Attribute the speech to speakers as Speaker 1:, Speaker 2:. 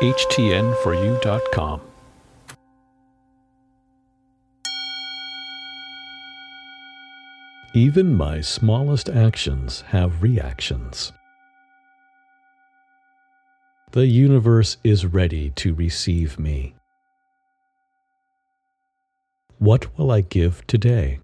Speaker 1: htnforu.com. Even my smallest actions have reactions. The universe is ready to receive me. What will I give today?